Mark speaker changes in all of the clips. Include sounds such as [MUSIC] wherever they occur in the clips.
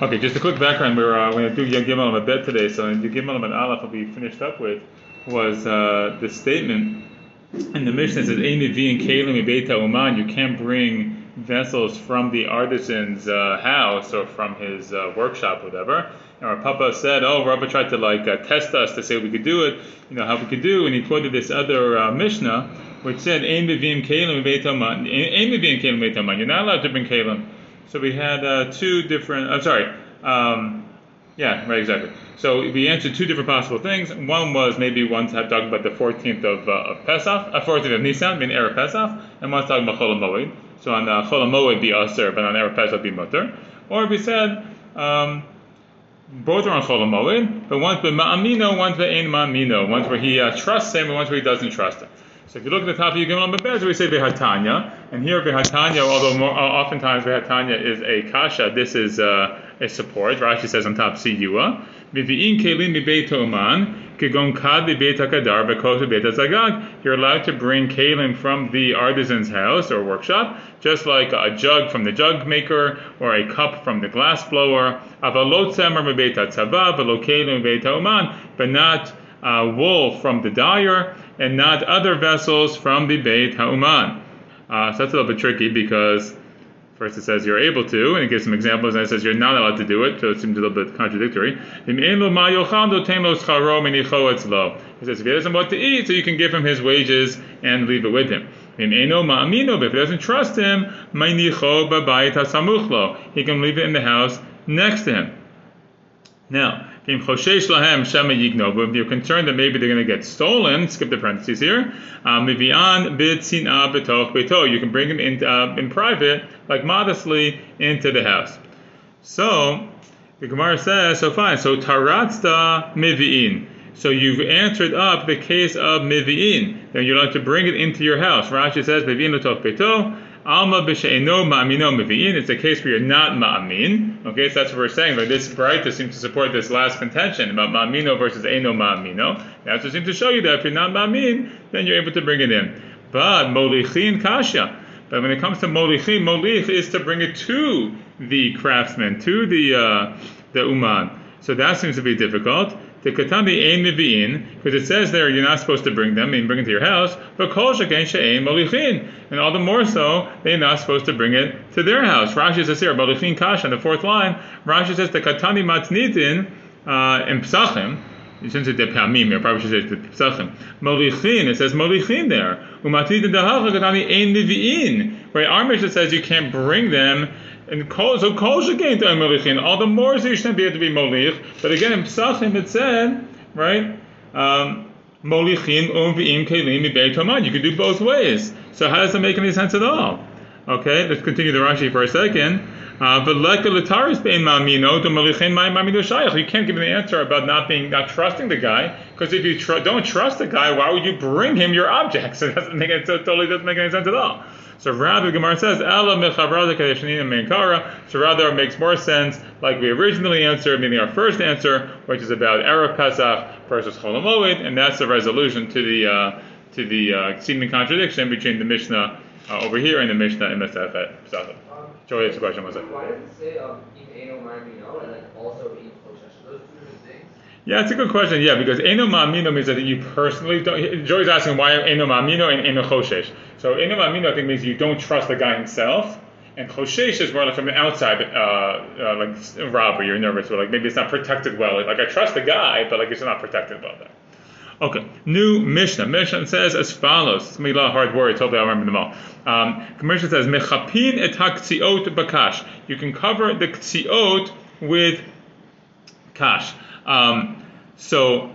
Speaker 1: Okay, just a quick background. We're uh, going to do Yom Gimel a bit today. So in Yom Gimel and Aleph, what we finished up with was uh, the statement in the Mishnah says, "Ein and kelim beita uman." You can't bring vessels from the artisan's uh, house or from his uh, workshop, whatever. And Rav Papa said, "Oh, Rabbi tried to like uh, test us to say we could do it. You know how we could do." And he quoted this other uh, Mishnah which said, "Ein kelim beita uman." Ein kelim beita uman. You're not allowed to bring kelim. So we had uh, two different. I'm sorry. Um, yeah, right, exactly. So we answered two different possible things. One was maybe one's talking about the 14th of, uh, of Pesach, uh, 14th of Nisan, meaning Erev Pesach, and one's talking about Chol Moed. So on uh, Chol Moed be Aser, but on Erev Pesach be Mutter. Or we said um, both are on Chol Moed, but one's with Ma'amino, one's Ein Ma'amino. One's where he uh, trusts him, and one's where he doesn't trust him. So if you look at the top of Yigim Bebez, we say Vehatanya, and here Vehatanya, although more, uh, oftentimes Vehatanya is a kasha, this is uh, a support. Rashi says on top Siyua. Vivi'in kelim mibeit oman, kegon kad mibeit hakadar bekos mibeit zagag. You're allowed to bring kelim from the artisan's house or workshop, just like a jug from the jug maker or a cup from the glass blower. Avalot semer mibeit tzava, velo kelim mibeit oman, but not uh, wool from the dyer and not other vessels from the Beit Ha'uman. Uh, so that's a little bit tricky because first it says you're able to, and it gives some examples, and it says you're not allowed to do it, so it seems a little bit contradictory. He says if he doesn't want to eat, so you can give him his wages and leave it with him. If he doesn't trust him, he can leave it in the house next to him. Now, if you're concerned that maybe they're going to get stolen, skip the parentheses here. Um, you can bring them in, uh, in private, like modestly, into the house. So the Gemara says, so fine. So taratzta mivi'in. So you've answered up the case of mivi'in. Then you're allowed to bring it into your house. Rashi says, mivi'in beto. Alma b'she'eno ma'amino mevi'in. It's a case where you're not ma'amin. Okay, so that's what we're saying. Like this brighter seems to support this last contention about ma'amino versus eno ma'amino. That's what seems to show you that if you're not ma'amin, then you're able to bring it in. But molichin kasha. But when it comes to molichin, molich is to bring it to the craftsman, to the uh, the uman. So that seems to be difficult. The katami ein mivi'in, because it says there you're not supposed to bring them, mean bring it to your house, but kol shekein she'ein molichin. And all the more so, they're not supposed to bring it to their house. Rashi says here, molichin kasha, in the fourth line, Rashi says the katani matnitin uh, in psachim, you shouldn't say you probably should say psachim. Molichin, it says molichin there. Umatnitin dahacha katani ein mivi'in. Where our Mishnah says you can't bring them and so kol shekein to All the more so you be to be molich. But again, in Psachim it said, right? Um, molichin um v'im kelim You could do both ways. So how does that make any sense at all? Okay, let's continue the Rashi for a second. Uh, you can't give an answer about not being not trusting the guy because if you tr- don't trust the guy, why would you bring him your objects? [LAUGHS] it doesn't make it, totally doesn't make any sense at all. So rather, Gemara says, So rather, it makes more sense, like we originally answered, meaning our first answer, which is about erev Pesach versus Chol Hamoed, and that's the resolution to the uh, to the uh, seeming contradiction between the Mishnah uh, over here in the Mishnah in Masechet Pesachim. Joey, it's a question. Was it?
Speaker 2: Why does it say um, in Eno Marmino and then also in? Those two different things.
Speaker 1: Yeah, it's a good question. Yeah, because Eno Ma'amino means that you personally don't. Joey's asking why Eno Ma'amino and Eno Choshesh. So Eno Ma'amino, I think, means you don't trust the guy himself. And Choshesh is more like from the outside, uh, uh, like robbery, you're nervous, or like maybe it's not protected well. Like I trust the guy, but like it's not protected well there. Okay, new Mishnah. Mishnah says as follows. It's a lot of hard words. Hopefully, I'll remember them all. Um, Mishnah says mechapin et bakash. You can cover the ktziot with kash. Um, so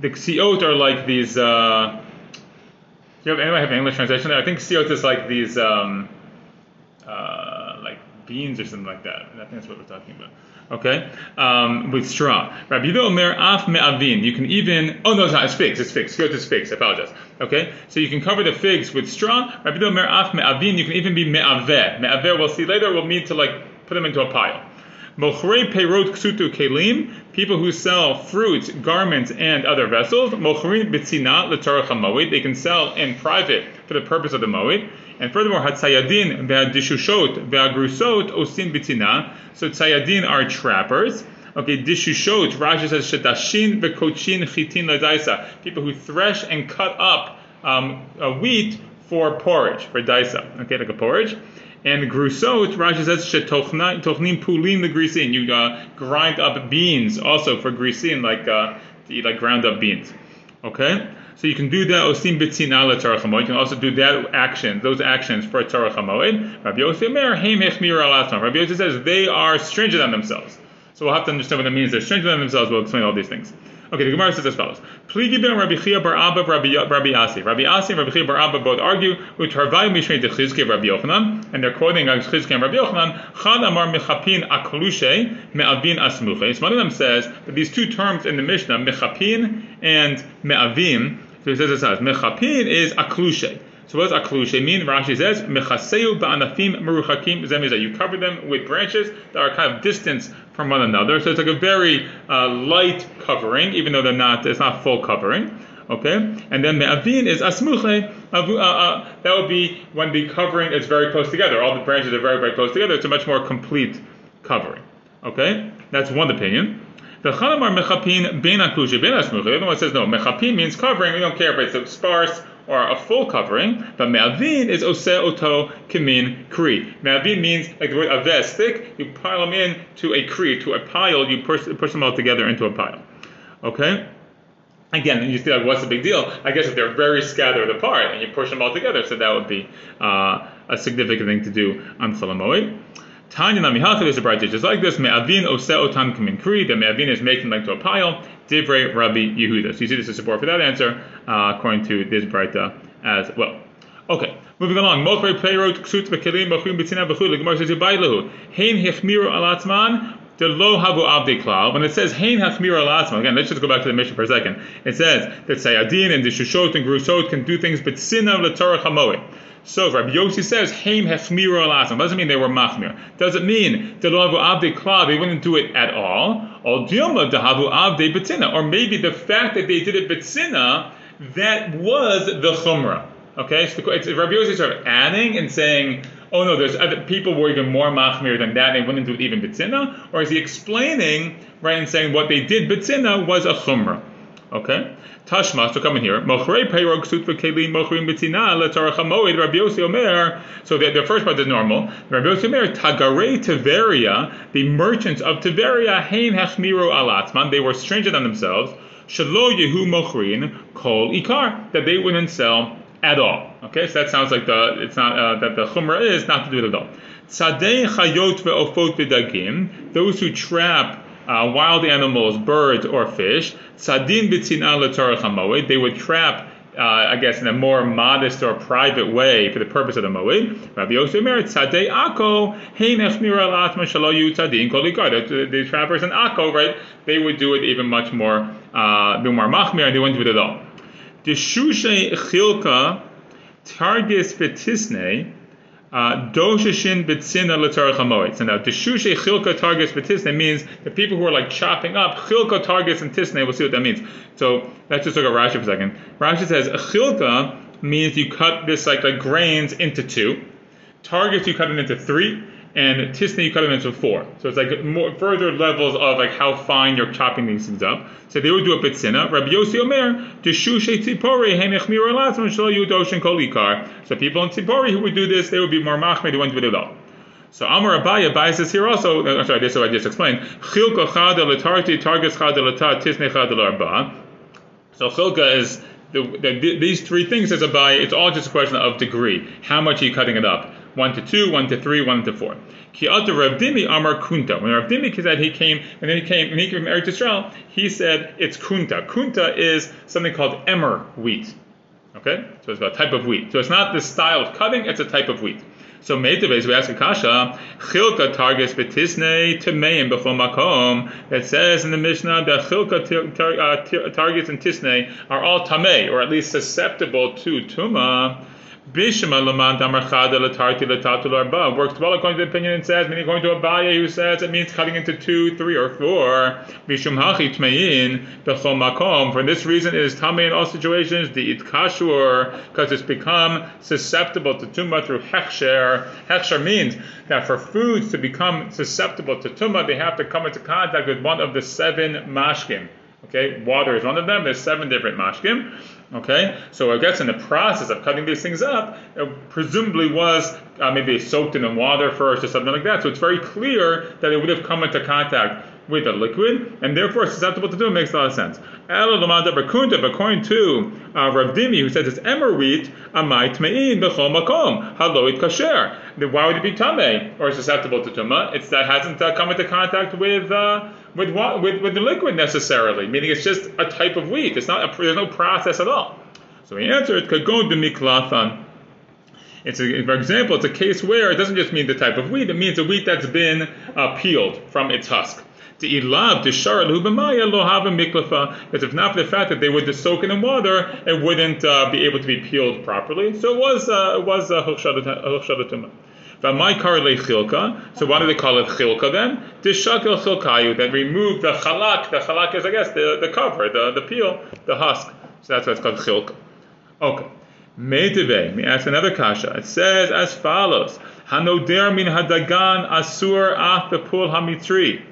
Speaker 1: the ktziot are like these. Uh, do you have anybody have an English translation? I think ktziot is like these. Um, uh, beans or something like that. I think that's what we're talking about okay, um, with straw. Rabbi Omer af me'avin. You can even, oh no, it's figs, it's figs. Go to figs, I apologize. Okay, so you can cover the figs with straw. Rabbi Omer af me'avin. You can even be me'aveh. Me'aveh, we'll see later, we'll need to like put them into a pile. Mochrei peirot ksutu kelim, people who sell fruits, garments, and other vessels. Mochrin b'tzina l'tarach moed, they can sell in private for the purpose of the moed. And furthermore, hatzayadin ve'adishushot ve'agrusot osin bitina. So tzayadin are trappers. Okay, dishushot, Rashi says shedashin ve'kochin chitin ladaisa. People who thresh and cut up um, wheat for porridge, for daisa. Okay, like a porridge. And grusot, Rashi says shetochnim pulin the grisin. You uh, grind up beans also for grisin, like uh, to eat like ground up beans. Okay. So you can do that osim bitzina la You can also do that action, those actions for hamoed. Rabbi Yosef Rabbi Yosef says they are stringent on themselves. So we'll have to understand what that means. They're stringent on themselves. We'll explain all these things. Okay, the Gemara says as follows: Pligi ben Rabbi Chia bar Abba Rabbi Asi. Rabbi Asi and Rabbi Chia bar Abba both argue with Harvai Mishnei de Chizki Rabbi Yochanan, and they're quoting Chizki and Rabbi Yochanan. Chad Amar Mechapin Aklushe Me'avin Asmuche. So one of them says that these two terms in the Mishnah, Mechapin and Me'avin. So he says it says Mechapin is Aklushe. So what does aklushe mean? Rashi says, Mechaseu ba'anafim meruchakim. That you cover them with branches that are kind of distance from one another. So it's like a very uh, light covering, even though they're not, it's not full covering. Okay, and then me'avin is asmuche. Uh, uh, that would be when the covering is very close together. All the branches are very, very close together. It's a much more complete covering. Okay, that's one opinion. The chanamar mechapin ben aklushe ben asmuche. The other one says no. Mechapin means covering. We don't care if it's sparse or a full covering, but me'avin is ose oto kimin kri. Me'avin means like the word aves, thick, you pile them in to a kri, to a pile, you push, push them all together into a pile. Okay? Again, you see, like, what's the big deal? I guess if they're very scattered apart and you push them all together, so that would be uh, a significant thing to do on Chol Hamoed. Tanya Namihacha, there's a bright just like this. Me'avin ose otan kamin kri. The me'avin is making them to a pile. Divrei Rabbi Yehuda. So you see this is support for that answer, uh, according to this as well. Okay, moving along. Mochrei peirot ksut. The Gemara says hechmiru alatzman. The lo havu. When it says hein hachmiru alatzman, again, let's just go back to the Mishnah for a second. It says that sayadin and the shushot and grusot can do things, but sinna l'torah hamoed. So Rabbi Yossi says Haim Hechmiro Alasim, doesn't mean they were Machmir. Does it mean that Lavu Abde Kla, they wouldn't do it at all? Or maybe the fact that they did it Betina, that was the Chumrah. Okay, so it's, Rabbi Yossi sort of adding and saying, oh no, there's other people were even more machmir than that, they wouldn't do it even betzina, or is he explaining, right, and saying what they did betzina was a chumrah? Okay, Tashma, so come in here. V'kelim mochrim Rabbi Yossi Omer. So the, the first part is normal. Rabbi Yossi Omer the merchants of Tiberia, hein. They were stringent on themselves. Shalo yehu mochrin kol ikar that they wouldn't sell at all. Okay, so that sounds like the it's not uh, that the chumrah is not to do it at all. Tzadei chayot ve'ofot v'dagim. Those who trap uh, wild animals, birds, or fish. Sadin They would trap. Uh, I guess in a more modest or private way for the purpose of the moed. Rabbi Yosef merit tzadei ako hein echmira latma shaloyu tzadin kolikar. The, trappers in Akko, right? They would do it even much more, uh, more machmir, and they wouldn't do it at all. The shushe chilka targis betisne Doshashin b'tzina l'tarach hamoed. So now, deshushe chilka targets b'tisne means the people who are like chopping up chilka targets and tisne. We'll see what that means. So let's just look at Rashi for a second. Rashi says chilka means you cut this like like grains into two. Targets you cut it into three and tisne you cut them into four. So it's like more further levels of like how fine you're chopping these things up. So they would do a bitzina. Rabbi Yossi Omer, Deshushe Tzipori, Henech Miralatzim, Shal Yudoshin Kolikar. So people in Tzipori who would do this, they would be more machmed, they wouldn't do it at all. So Amar Abaye Abaye says here also, uh, I'm sorry, this is what I just explained. Chilka chad letarti, targets chad letat, tisne chad arba. So chilka is the, the, these three things as a. It's all just a question of degree. How much are you cutting it up? One to two, one to three, one to four. Ki ata Rav Dimi Amar Kunta. When Rav Dimi said he came, and then he came, and he came from Eretz Yisrael, he said it's Kunta. Kunta is something called emmer wheat. Okay, so it's a type of wheat. So it's not the style of cutting; it's a type of wheat. So Meitaves, we ask Akasha, Chilka targets betisne temeim b'chol makom. That says in the Mishnah that Chilka uh, targets and tisne are all tamei, or at least susceptible to tuma. Bishma Laman Damar Chada Latarti Latatul Arba works well according to the opinion and says, meaning according to Abaye who says it means cutting into two, three, or four. Bishum Hachi Tmein Bechol Makom. For this reason, it is Tamei in all situations, the Itkashur, because it's become susceptible to Tumah through Hechsher. Hechsher means that for foods to become susceptible to Tumah, they have to come into contact with one of the seven mashkim. Okay, water is one of them. There's seven different mashkim. Okay, so I guess in the process of cutting these things up, it presumably was uh, maybe soaked in the water first or something like that. So it's very clear that it would have come into contact with a liquid and therefore susceptible to do it makes a lot of sense. According to uh, Rav Dimi, who says it's emmer wheat, amai tmein b'chol makom, haloit kasher. Why would it be tame or susceptible to tuma? It's that hasn't uh, come into contact with. Uh, with, with with the liquid necessarily, meaning it's just a type of wheat. It's not a, there's no process at all. So he answered, "Kagon b'miklathan." It's a, for example, it's a case where it doesn't just mean the type of wheat; it means a wheat that's been uh, peeled from its husk. To ilav to shara lubamaya lo have miklafa. Because if not for the fact that they would just soak it in water, it wouldn't uh, be able to be peeled properly. So it was uh, it was uh, my karle chilka. So why do they call it chilka then? Dishakel chilkayu. Then remove the chalak. The chalak is, I guess, the, the cover, the, the peel, the husk. So that's why it's called chilka. Okay. Meiteve. Me ask another kasha. It says as follows: Hanoder min hadagan asur af bepul hamitri.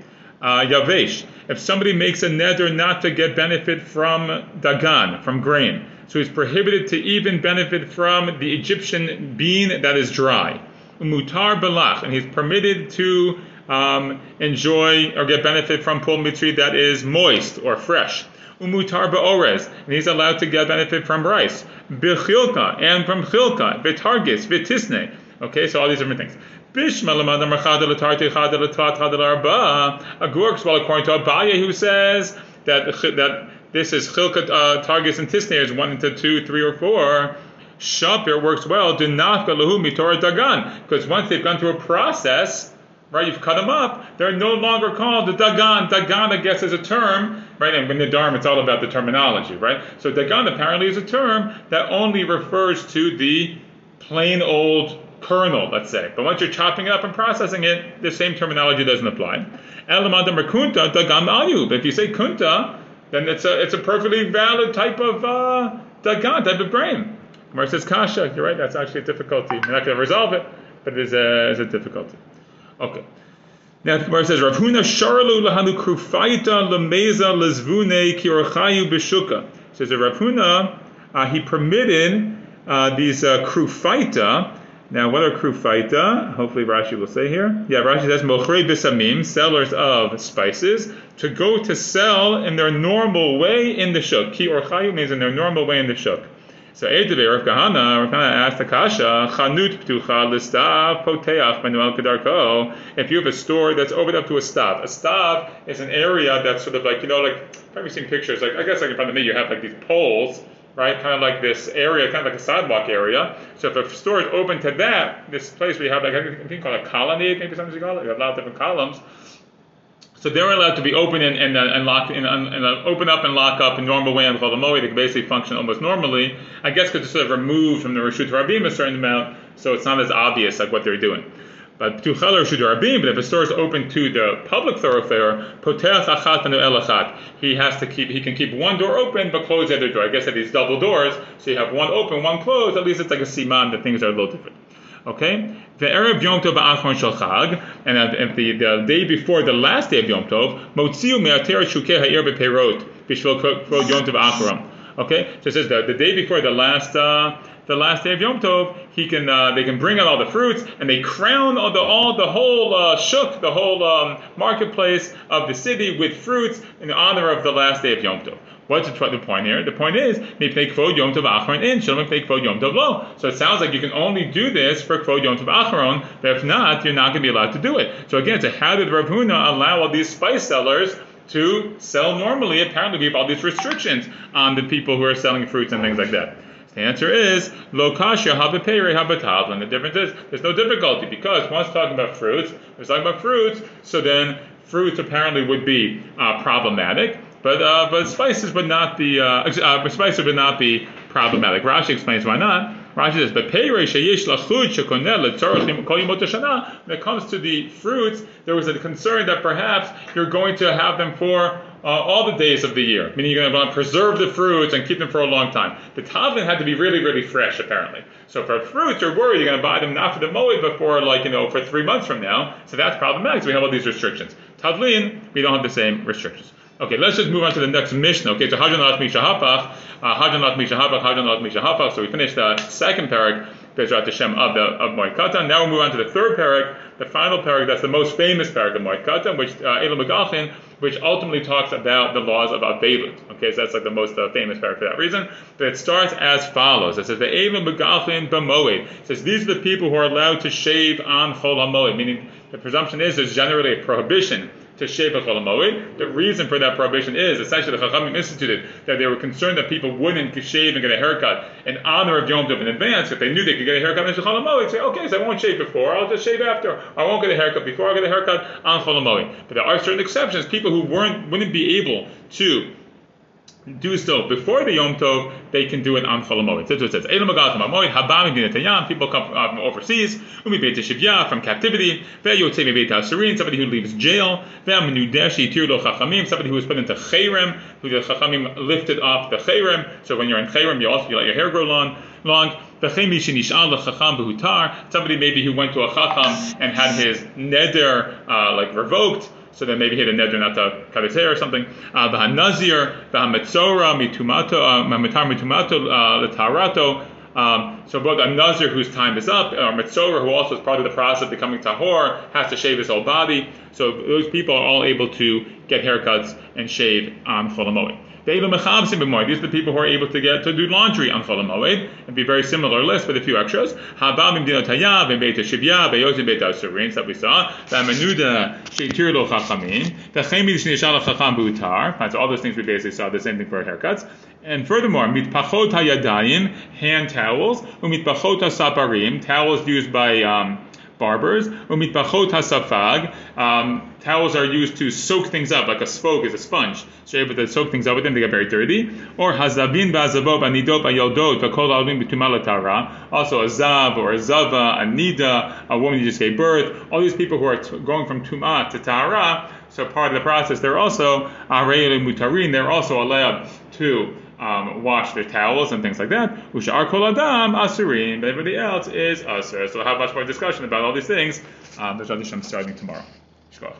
Speaker 1: Uh, yavesh. If somebody makes a neder not to get benefit from dagan, from grain, so he's prohibited to even benefit from the Egyptian bean that is dry mutar balach, and he's permitted to um, enjoy or get benefit from pul mitri that is moist or fresh. Umutar ba'orez, and he's allowed to get benefit from rice. Bichilka, and from chilka, vitargis, vitisne. Okay, so all these different things. Bishma lamada marchada latarti chada latvat chada larba. A gurks, well, according to Abaye, who says that that this is chilka, uh, targis, and tisne is one into two, three, or four. Shapir works well, do not lahu mitora dagan, because once they've gone through a process, right, you've cut them up, they're no longer called the dagan. Dagan, I guess, is a term, right, and in the Dharma, it's all about the terminology, right? So dagan apparently is a term that only refers to the plain old kernel, let's say. But once you're chopping it up and processing it, the same terminology doesn't apply. kunta dagan But if you say kunta, then it's a it's a perfectly valid type of uh, dagan, type of grain. Gemara says kasha. You're right. That's actually a difficulty. We're not going to resolve it, but it is a, is a difficulty. Okay. Now the Gemara says Rav Huna sharlu lahanu krufaita lemeza lezvune kirchayu b'shuka. Says that Rav Huna uh, he permitted uh, these uh, krufaita. Now, what are krufaita? Hopefully, Rashi will say here. Yeah, Rashi says mochrei bisamim, sellers of spices, to go to sell in their normal way in the shuk. Ki orchayu means in their normal way in the shuk. So Eideve Rav Kahana, Rav asked Akasha, Chanut ptucha listav poteach manuel kedarko. If you have a store that's opened up to a stav, a stav is an area that's sort of like you know like have probably seen pictures like I guess like in front of me you have like these poles. Right, kind of like this area, kind of like a sidewalk area. So if a store is open to that, this place where you have like I think called a colonnade, maybe sometimes you call it. You have a lot of different columns. So they're allowed to be open and, and, uh, and lock and, and uh, open up and lock up in normal way on the Moed. They can basically function almost normally. I guess because it's sort of removed from the Rishut Rabim a certain amount, so it's not as obvious like what they're doing. But to Rishut Rabim, but if a store is open to the public thoroughfare, Poteach Achat Elachat, he has to keep he can keep one door open but close the other door. I guess at these double doors, so you have one open, one closed. At least it's like a siman that things are a little different. Okay, the Erev Yom Tov Achron Shel Chag, and the, the day before the last day of Yom Tov, Motziu Me'ater Shukei Ha'ir Bepeirot Bishvil Kvod Yom Tov Achron. Okay, so it says that the day before the last uh, the last day of Yom Tov, he can uh, they can bring out all the fruits and they crown all the all the whole uh, shuk, the whole um, marketplace of the city with fruits in honor of the last day of Yom Tov. What's the point here? The point is, Mipnei Kvod Yom Tov Acharon in, Shalom Mipnei Kvod Yom Tov Lo. So it sounds like you can only do this for Kvod Yom Tov Acharon, but if not, you're not going to be allowed to do it. So again, so how did Rav Huna allow all these spice sellers to sell normally? Apparently, we have all these restrictions on the people who are selling fruits and things like that. The answer is lo kasha habepere habatavlin. The difference is there's no difficulty because once talking about fruits, we're talking about fruits, so then fruits apparently would be uh, problematic. But uh, but spices would not be uh, uh, spices would not be problematic. Rashi explains why not. Rashi says, "But sheyesh lachud shekoneh letzorach kol yimot hashana." When it comes to the fruits, there was a concern that perhaps you're going to have them for uh, all the days of the year, meaning you're going to want to preserve the fruits and keep them for a long time. The tavlin had to be really, really fresh, apparently. So for fruits, you're worried you're going to buy them not for the moed, but for like you know for three months from now. So that's problematic. So we have all these restrictions. Tavlin, we don't have the same restrictions. Okay, let's just move on to the next Mishnah. Okay, so Hajan Lat Misha Hapach, Hajan Lat Misha Hapach, Hajan Misha Hapach. So we finished the second parak, Bezrat Hashem of the of Moed Katan. Now we move on to the third parak, the final parak. That's the most famous parak of Moed Katan, which uh, Megachin, which ultimately talks about the laws of Avelut. Okay, so that's like the most uh, famous parak for that reason. But it starts as follows. It says the Elam Megachin b'Moed. It says these are the people who are allowed to shave on Chol meaning the presumption is there's generally a prohibition to shave a Chol Hamoed. The reason for that prohibition is essentially the Chachamim instituted that they were concerned that people wouldn't shave and get a haircut in honor of Yom Tov in advance. If they knew they could get a haircut on Chol Hamoed, say, okay, so I won't shave before, I'll just shave after. I won't get a haircut before, I'll get a haircut on cholamoid. But there are certain exceptions. People who weren't wouldn't be able to do so before the Yom Tov, they can do it on Chol Hamoed. That's what it says. Dinatayam, people come from uh, overseas, from captivity, somebody who leaves jail, somebody who was put into Chayrim, who the Chachamim lifted off the Chayrim, so when you're in Chayrim, you also you let your hair grow long, long, Somebody maybe who went to a chacham and had his neder uh, like revoked, so then maybe he had a neder not to cut or something. V'hanazir, uh, v'hametzora, mitumato, uh, mitar mitumato, uh, letarato. Um, so both a nazir whose time is up, or mitzora who also is part of the process of becoming tahor, has to shave his whole body. So those people are all able to get haircuts and shave on Chol Hamoed. These are the people who are able to get to do laundry on Chol Moed. It'd be a very similar list with a few extras. Habam Dinot Hayav, Beit Shivya, Beyozim Beit Asurin, that we saw. So all those things we basically saw. The same thing for haircuts. And furthermore, mitpachot hayadayim, hand towels, umitpachot saparim, towels used by um, barbers. Hasafag. Um, towels are used to soak things up, like a spoke is a sponge. So you're able to soak things up with them, they get very dirty. Or hazavin ba'azavot anidot ba'yodot v'kol alvin b'tumalatara. Also a zav or a zava, a nida, a woman who just gave birth. All these people who are t- going from tuma to tahara, so part of the process, they're also arei mutarin, they're also allowed to um, wash their towels and things like that. Ushar kol adam asurin, but everybody else is asur. So we'll have much more discussion about all these things. Um, there's other starting tomorrow. Shkoch.